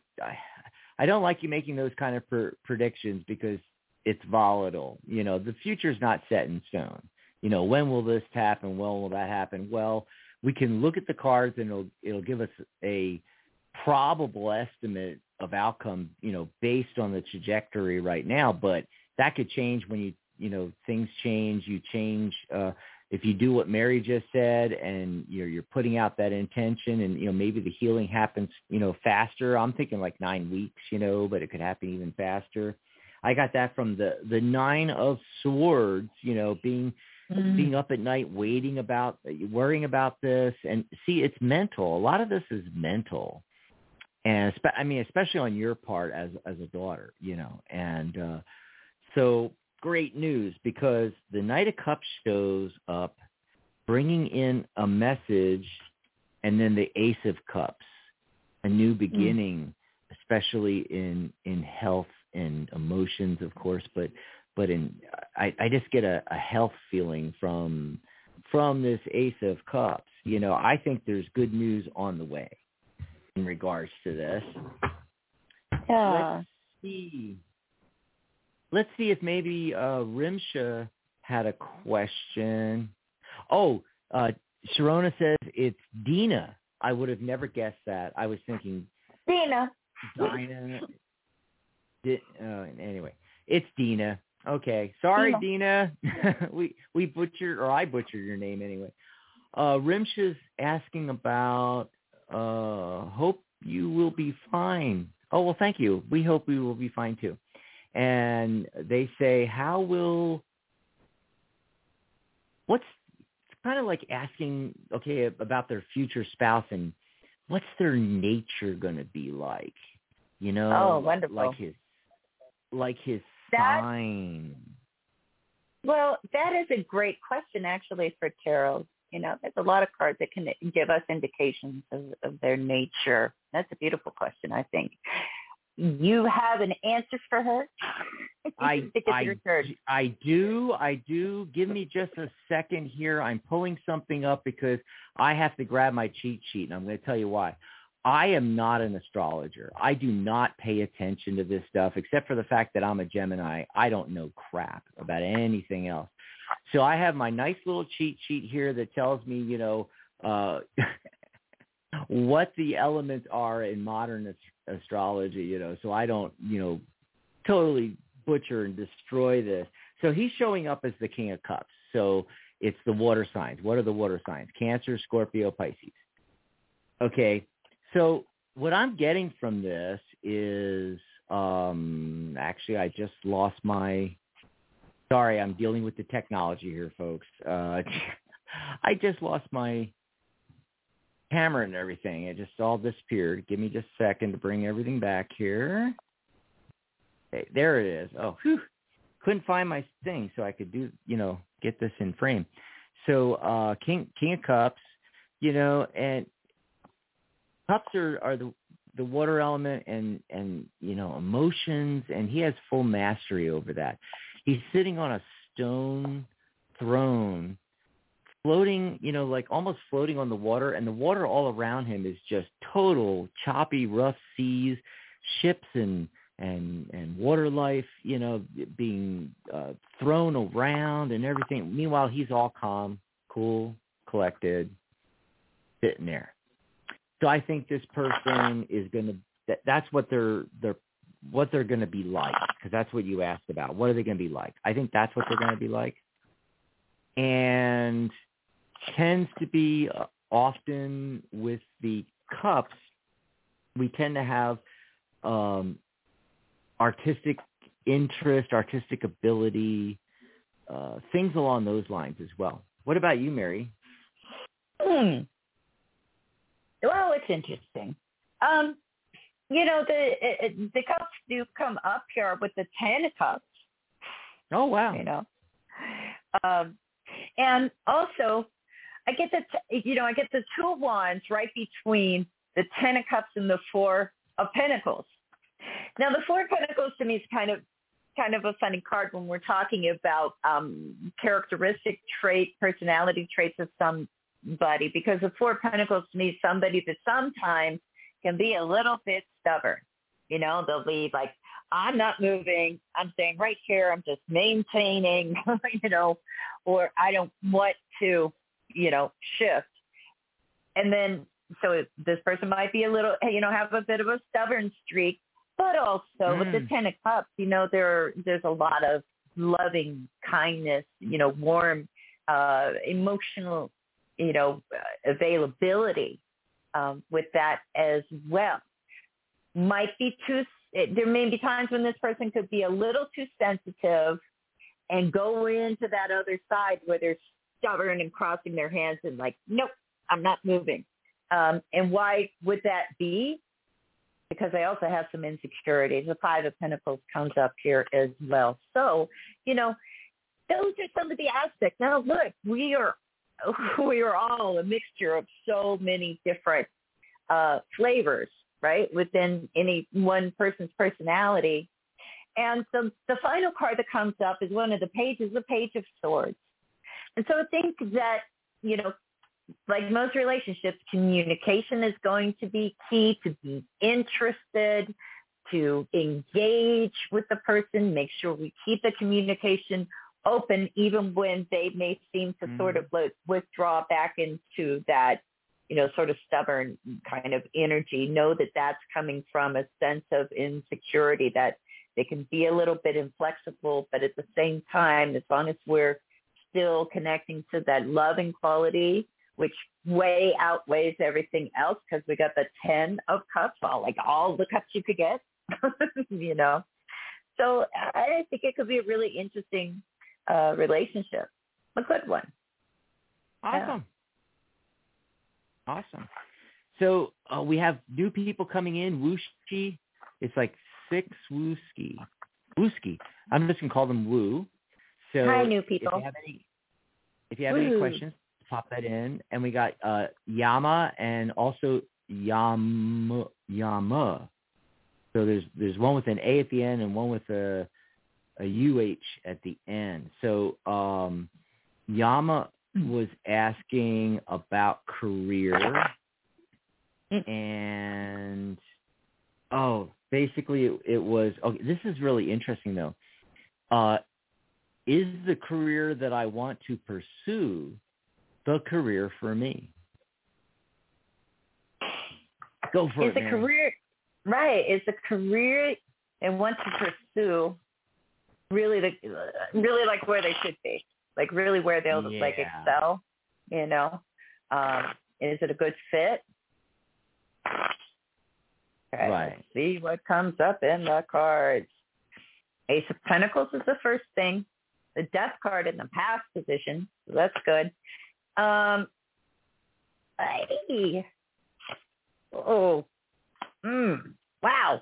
Speaker 1: I don't like you making those kind of per- predictions because it's volatile. You know, the future's not set in stone. You know, when will this happen? When will that happen? Well, we can look at the cards and it'll it'll give us a probable estimate of outcome, you know, based on the trajectory right now, but that could change when you you know, things change, you change uh if you do what Mary just said and you're you're putting out that intention and you know maybe the healing happens you know faster i'm thinking like nine weeks you know but it could happen even faster I got that from the the nine of swords, you know, being mm. being up at night waiting about worrying about this and see it's mental. A lot of this is mental. And I mean especially on your part as as a daughter, you know. And uh so great news because the Knight of Cups shows up bringing in a message and then the Ace of Cups, a new mm. beginning, mm. especially in in health and emotions, of course, but but in I, I just get a, a health feeling from from this Ace of Cups. You know, I think there's good news on the way in regards to this.
Speaker 2: Yeah.
Speaker 1: Let's see. Let's see if maybe uh, Rimsha had a question. Oh, uh, Sharona says it's Dina. I would have never guessed that. I was thinking
Speaker 2: Dina.
Speaker 1: Dina. uh, anyway, it's Dina. Okay, sorry, Dina. Dina. we we butchered, or I butchered your name anyway. Uh, Rimsha's asking about. Uh, hope you will be fine. Oh well, thank you. We hope we will be fine too. And they say, how will? What's it's kind of like asking, okay, about their future spouse and what's their nature going to be like? You know,
Speaker 2: oh, wonderful.
Speaker 1: like his like his that, sign?
Speaker 2: Well, that is a great question actually for tarot. You know, there's a lot of cards that can give us indications of, of their nature. That's a beautiful question, I think. You have an answer for her?
Speaker 1: I, I, I do. I do. Give me just a second here. I'm pulling something up because I have to grab my cheat sheet, and I'm going to tell you why. I am not an astrologer. I do not pay attention to this stuff except for the fact that I'm a Gemini. I don't know crap about anything else. So I have my nice little cheat sheet here that tells me, you know, uh, what the elements are in modern ast- astrology, you know, so I don't, you know, totally butcher and destroy this. So he's showing up as the King of Cups. So it's the water signs. What are the water signs? Cancer, Scorpio, Pisces. Okay. So what I'm getting from this is um actually I just lost my sorry, I'm dealing with the technology here, folks. Uh I just lost my camera and everything. It just all disappeared. Give me just a second to bring everything back here. There it is. Oh, whew. Couldn't find my thing so I could do, you know, get this in frame. So, uh King King of Cups, you know, and cups are, are the the water element and and you know emotions and he has full mastery over that he's sitting on a stone throne floating you know like almost floating on the water and the water all around him is just total choppy rough seas ships and and and water life you know being uh, thrown around and everything meanwhile he's all calm cool collected sitting there so I think this person is going to. That, that's what they're they're what they're going to be like because that's what you asked about. What are they going to be like? I think that's what they're going to be like, and tends to be uh, often with the cups. We tend to have um, artistic interest, artistic ability, uh, things along those lines as well. What about you, Mary?
Speaker 2: Hmm. Well, it's interesting. Um, you know, the it, the cups do come up here with the ten of cups.
Speaker 1: Oh wow!
Speaker 2: You know, um, and also I get the t- you know I get the two of wands right between the ten of cups and the four of pentacles. Now the four of pentacles to me is kind of kind of a funny card when we're talking about um, characteristic trait, personality traits of somebody because the four of pentacles to me is somebody that sometimes can be a little bit stubborn. You know, they'll be like, I'm not moving. I'm staying right here. I'm just maintaining, you know, or I don't want to, you know, shift. And then, so this person might be a little, you know, have a bit of a stubborn streak, but also mm. with the mm. Ten of Cups, you know, there there's a lot of loving kindness, you know, warm, uh, emotional, you know, availability um, with that as well. Might be too. There may be times when this person could be a little too sensitive and go into that other side where they're stubborn and crossing their hands and like, nope, I'm not moving. Um, and why would that be? because I also have some insecurities. The Five of Pentacles comes up here as well. So, you know, those are some of the aspects. Now, look, we are we are all a mixture of so many different uh, flavors, right, within any one person's personality. And so the final card that comes up is one of the pages, the Page of Swords. And so I think that, you know, like most relationships, communication is going to be key to be interested, to engage with the person, make sure we keep the communication open even when they may seem to mm. sort of like withdraw back into that, you know, sort of stubborn kind of energy. Know that that's coming from a sense of insecurity that they can be a little bit inflexible, but at the same time, as long as we're still connecting to that loving quality which way outweighs everything else because we got the 10 of cups, all like all the cups you could get, you know. So I think it could be a really interesting uh, relationship, a good one.
Speaker 1: Awesome. Awesome. So uh, we have new people coming in. Wooski, it's like six Wooski. Wooski. I'm just gonna call them Woo. So
Speaker 2: Hi, new people.
Speaker 1: If you have any, if you have any questions, pop that in. And we got uh, Yama and also Yama. Yama. So there's there's one with an A at the end and one with a a UH at the end. So um, Yama was asking about career and oh basically it, it was okay this is really interesting though uh is the career that i want to pursue the career for me. Go for
Speaker 2: is
Speaker 1: it.
Speaker 2: Is a career right? Is the career and want to pursue really the really like where they should be, like really where they'll
Speaker 1: yeah.
Speaker 2: like excel. You know, um, is it a good fit? Okay,
Speaker 1: right.
Speaker 2: Let's see what comes up in the cards. Ace of Pentacles is the first thing. The Death card in the past position, so that's good. Um, hey. Oh, mm, wow.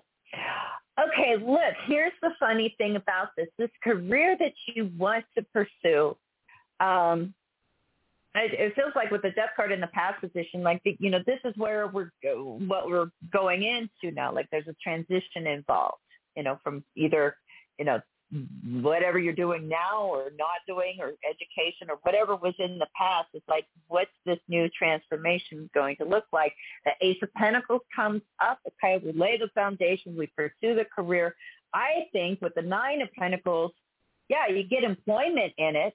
Speaker 2: Okay, look, here's the funny thing about this. This career that you want to pursue, um, it, it feels like with the death card in the past position, like, the, you know, this is where we're, what we're going into now. Like there's a transition involved, you know, from either, you know, whatever you're doing now or not doing or education or whatever was in the past. It's like, what's this new transformation going to look like? The Ace of Pentacles comes up. Okay, we lay the foundation. We pursue the career. I think with the Nine of Pentacles, yeah, you get employment in it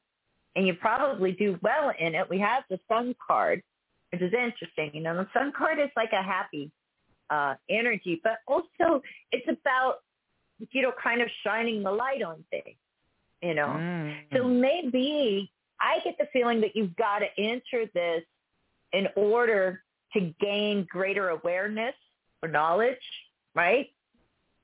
Speaker 2: and you probably do well in it. We have the Sun card, which is interesting. You know, the Sun card is like a happy uh, energy, but also it's about you know, kind of shining the light on things, you know. Mm. So maybe I get the feeling that you've got to enter this in order to gain greater awareness or knowledge, right?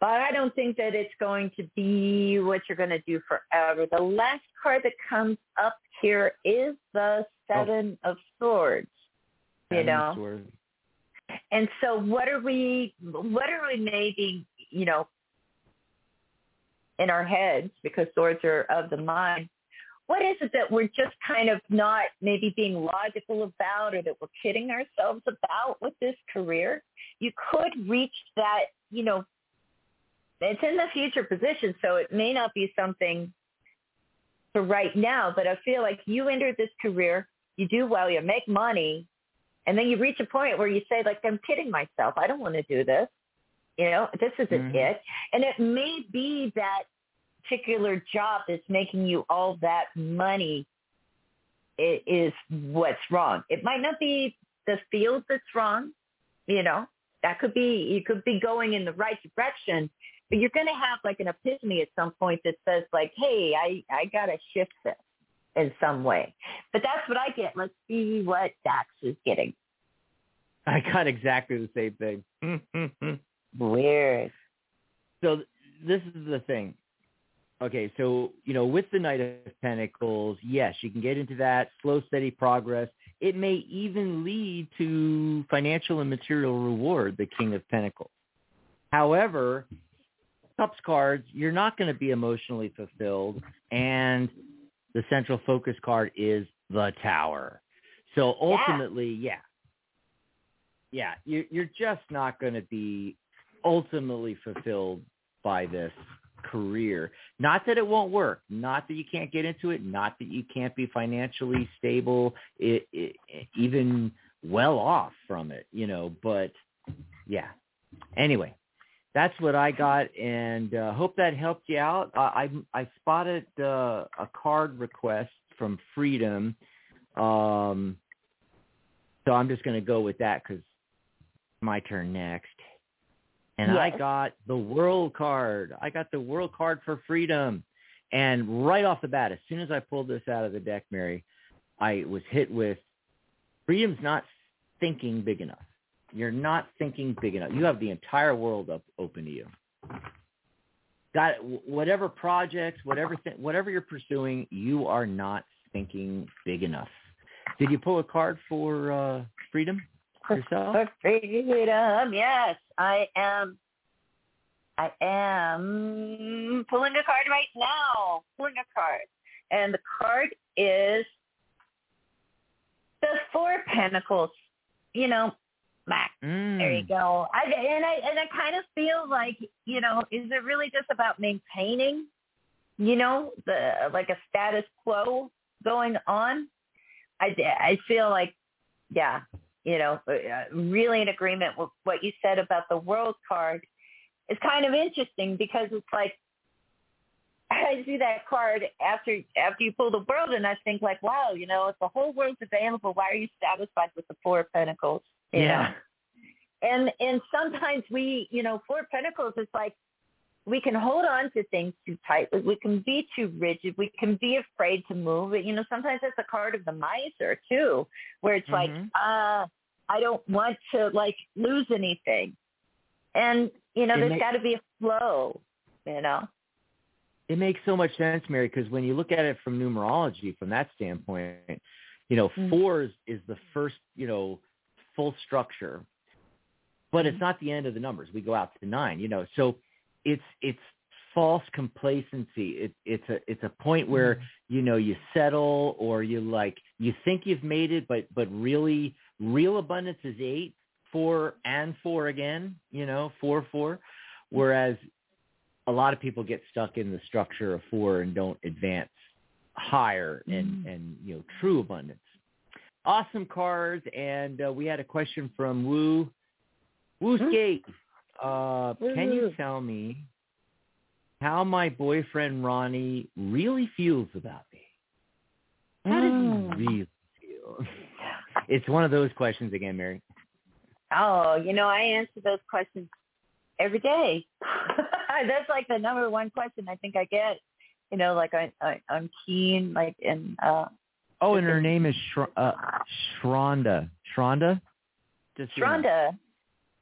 Speaker 2: But I don't think that it's going to be what you're going to do forever. The last card that comes up here is the Seven oh. of Swords. You
Speaker 1: Seven
Speaker 2: know,
Speaker 1: Swords.
Speaker 2: and so what are we? What are we maybe? You know, in our heads because swords are of the mind. What is it that we're just kind of not maybe being logical about or that we're kidding ourselves about with this career? You could reach that, you know, it's in the future position, so it may not be something for right now, but I feel like you enter this career, you do well, you make money, and then you reach a point where you say, like, I'm kidding myself. I don't want to do this. You know, this isn't
Speaker 1: Mhm.
Speaker 2: it. And it may be that particular job that's making you all that money i- is what's wrong. It might not be the field that's wrong, you know. That could be you could be going in the right direction, you're going to have like an epiphany at some point that says like, "Hey, I I got to shift this in some way." But that's what I get. Let's see what Dax is getting.
Speaker 1: I got exactly the same thing. Mm-hmm.
Speaker 2: Weird.
Speaker 1: so th- this is the thing. Okay, so you know, with the Knight of Pentacles, yes, you can get into that slow, steady progress. It may even lead to financial and material reward, the King of Pentacles. However, Cups cards, you're not going to be emotionally fulfilled, and the central focus card is the Tower. So ultimately, yeah, yeah, you, you're just not going to be ultimately fulfilled by this career. Not that it won't work, not that you can't get into it, not that you can't be financially stable, it, it, even well off from it, you know, but yeah. Anyway, that's what I got and uh, hope that helped you out. I I, I spotted uh, a card request from Freedom. Um so I'm just going to go with that cuz my turn next. And I got the world card. I got the world card for freedom. And right off the bat, as soon as I pulled this out of the deck, Mary, I was hit with freedom's not thinking big enough. You're not thinking big enough. You have the entire world up open to you. Got whatever projects, whatever th- whatever you're pursuing, you are not thinking big enough. Did you pull a card for uh, freedom yourself?
Speaker 2: For freedom, yes, I am. I am pulling a card right now. Pulling a card, and the card is the Four Pentacles. You know, Mac.
Speaker 1: Mm.
Speaker 2: There you go. I and I and I kind of feel like you know, is it really just about maintaining, you know, the like a status quo going on? I I feel like, yeah, you know, uh, really in agreement with what you said about the world card. It's kind of interesting because it's like I see that card after after you pull the world, and I think like, wow, you know, if the whole world's available, why are you satisfied with the four of pentacles?
Speaker 1: Yeah.
Speaker 2: and and sometimes we you know four pentacles is like we can hold on to things too tightly we can be too rigid we can be afraid to move it you know sometimes it's a card of the miser too where it's like
Speaker 1: Mhm.
Speaker 2: uh i don't want to like lose anything and you know
Speaker 1: It
Speaker 2: there's got to be a flow you know
Speaker 1: It makes so much sense, Mary, because when you look at it from numerology, from that standpoint, you know,
Speaker 2: Mm.
Speaker 1: fours is the first, you know, full structure, but it's mm-hmm. not the end of the numbers. We go out to nine, you know, so it's it's false complacency. It, it's a it's a point where mm-hmm. you know you settle or you like you think you've made it, but but really real abundance is eight, four and four again, you know, four four, mm-hmm. whereas a lot of people get stuck in the structure of four and don't advance higher and and you know true abundance. Awesome cards, and uh, we had a question from Woo Woo Skate. Uh, can you tell me how my boyfriend Ronnie really feels about me? How does he really feel? It's one of those questions again, Mary.
Speaker 2: Oh, you know, I answer those questions every day. That's like the number one question I think I get. You know, like I, I I'm keen, like and uh
Speaker 1: Oh, and her name is Sh- uh, Shronda. Shronda? Just so you know.
Speaker 2: Shronda.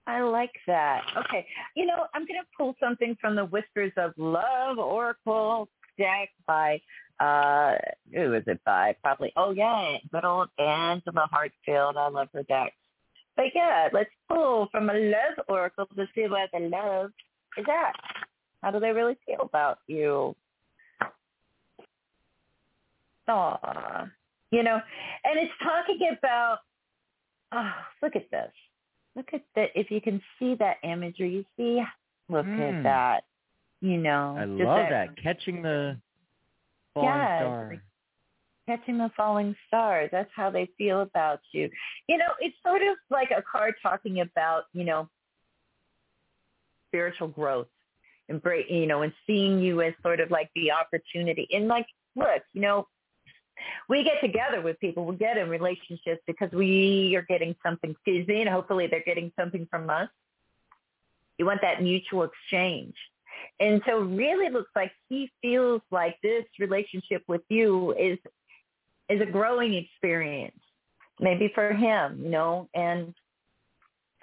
Speaker 2: I like that. Okay. You know, I'm going to pull something from the Whispers of Love Oracle deck by, uh, who is it by? Probably, oh yeah, good old Angela Hartfield. I love her deck. But yeah, let's pull from a love oracle to see where the love is at. How do they really feel about you? Aw. You know, and it's talking about, oh, look at this. Look at that. If you can see that imagery, you see, look
Speaker 1: Mm.
Speaker 2: at that. You know,
Speaker 1: I love that. Catching the falling
Speaker 2: Yes.
Speaker 1: star.
Speaker 2: catching the falling star. That's how they feel about you. You know, it's sort of like a card talking about, you know, spiritual growth and break, you know, and seeing you as sort of like the opportunity. And like, look, you know, we get together with people, we get in relationships because we are getting something fizzy and hopefully they're getting something from us. You want that mutual exchange. And so really looks like he feels like this relationship with you is is a growing experience, maybe for him, you know, and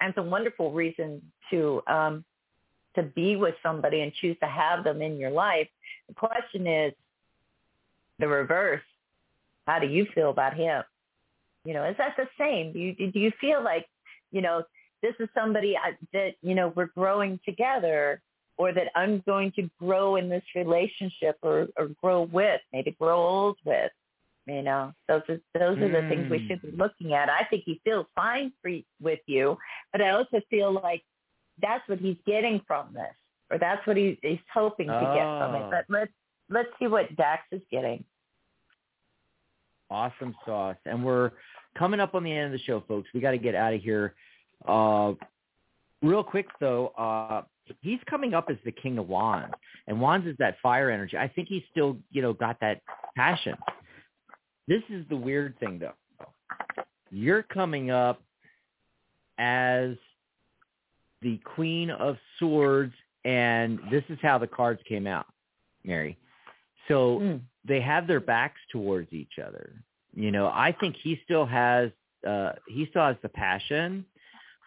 Speaker 2: and it's a wonderful reason to um to be with somebody and choose to have them in your life. The question is the reverse. How do you feel about him? You know, is that the same? Do you do you feel like, you know, this is somebody I, that you know we're growing together, or that I'm going to grow in this relationship, or or grow with, maybe grow old with? You know, those are those are the things we
Speaker 1: Mm.
Speaker 2: should be looking at. I think he feels fine for, with you, but I also feel like that's what he's getting from this, or that's what he, he's hoping to get from
Speaker 1: Oh.
Speaker 2: it. But let's let's see what Dax is getting.
Speaker 1: Awesome sauce. And we're coming up on the end of the show, folks. We got to get out of here. Uh, real quick, though, uh, he's coming up as the king of wands. And wands is that fire energy. I think he's still, you know, got that passion. This is the weird thing, though. You're coming up as the queen of swords, and this is how the cards came out, Mary. So
Speaker 2: Mm.
Speaker 1: They have their backs towards each other. You know, I think he still has uh he still has the passion.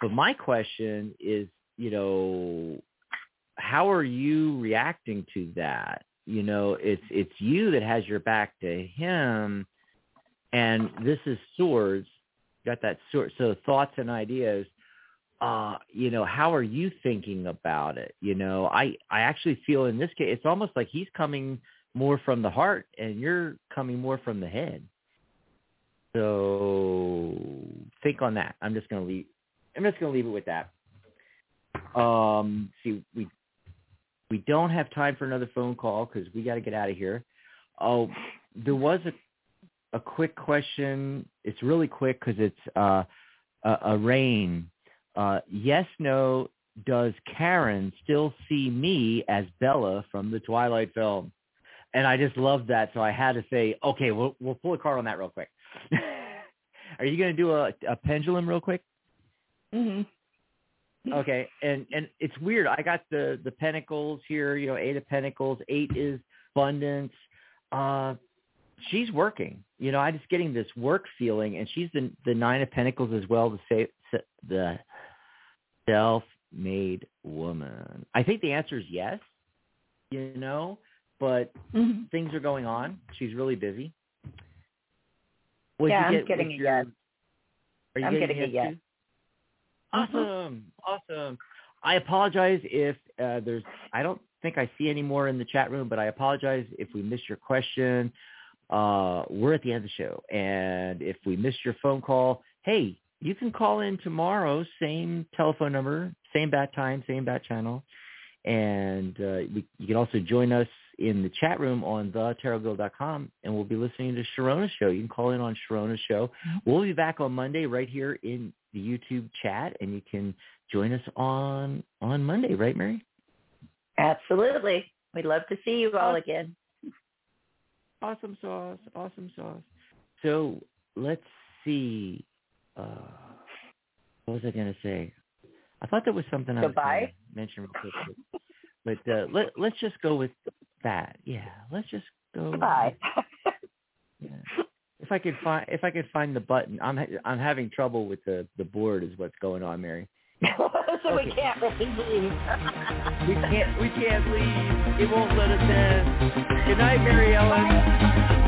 Speaker 1: But my question is, you know, how are you reacting to that? You know, it's it's you that has your back to him and this is swords, got that sword so thoughts and ideas uh, you know, how are you thinking about it? You know, I I actually feel in this case it's almost like he's coming more from the heart and you're coming more from the head. So think on that. I'm just gonna leave I'm just gonna leave it with that. Um see we we don't have time for another phone call because we got to get out of here. Oh, there was a a quick question. It's really quick because it's uh, a, a rain. Uh, yes, no. Does Karen still see me as Bella from the Twilight film? And I just loved that, so I had to say, okay, we'll we'll pull a card on that real quick. Are you going to do a, a pendulum real quick?
Speaker 2: Mm-hmm.
Speaker 1: Okay, and and it's weird. I got the the pentacles here. You know, eight of pentacles. Eight is abundance. Uh, she's working. You know, I'm just getting this work feeling, and she's the the nine of pentacles as well. The say the self-made woman. I think the answer is yes. You know, but
Speaker 2: Mm-hmm.
Speaker 1: things are going on. She's really busy.
Speaker 2: Yeah, I'm
Speaker 1: get
Speaker 2: getting a
Speaker 1: your-
Speaker 2: yes.
Speaker 1: Are you
Speaker 2: I'm
Speaker 1: getting,
Speaker 2: getting a yes.
Speaker 1: too? Awesome, awesome. I apologize if uh, there's. I don't think I see any more in the chat room, but I apologize if we missed your question. Uh, we're at the end of the show, and if we missed your phone call, hey, you can call in tomorrow. Same telephone number, same bat time, same bat channel, and uh, we, you can also join us in the chat room on thetarotguild.com, and we'll be listening to Sharona's show. You can call in on Sharona's show. We'll be back on Monday right here in the YouTube chat, and you can join us on on Monday, right, Mary?
Speaker 2: Absolutely. We'd love to see you all again.
Speaker 1: Awesome sauce, awesome sauce. So let's see. Uh, what was I going to say? I thought there was something I was going to mention real quick, but, but uh, let let's just go with that. Yeah, let's just go.
Speaker 2: Bye.
Speaker 1: Yeah. If I could find if I could find the button, I'm I'm having trouble with the the board is what's going on, Mary.
Speaker 2: so
Speaker 1: Okay.
Speaker 2: we can't really leave.
Speaker 1: We can't we can't leave. It won't let us in. Good night, Mary Ellen.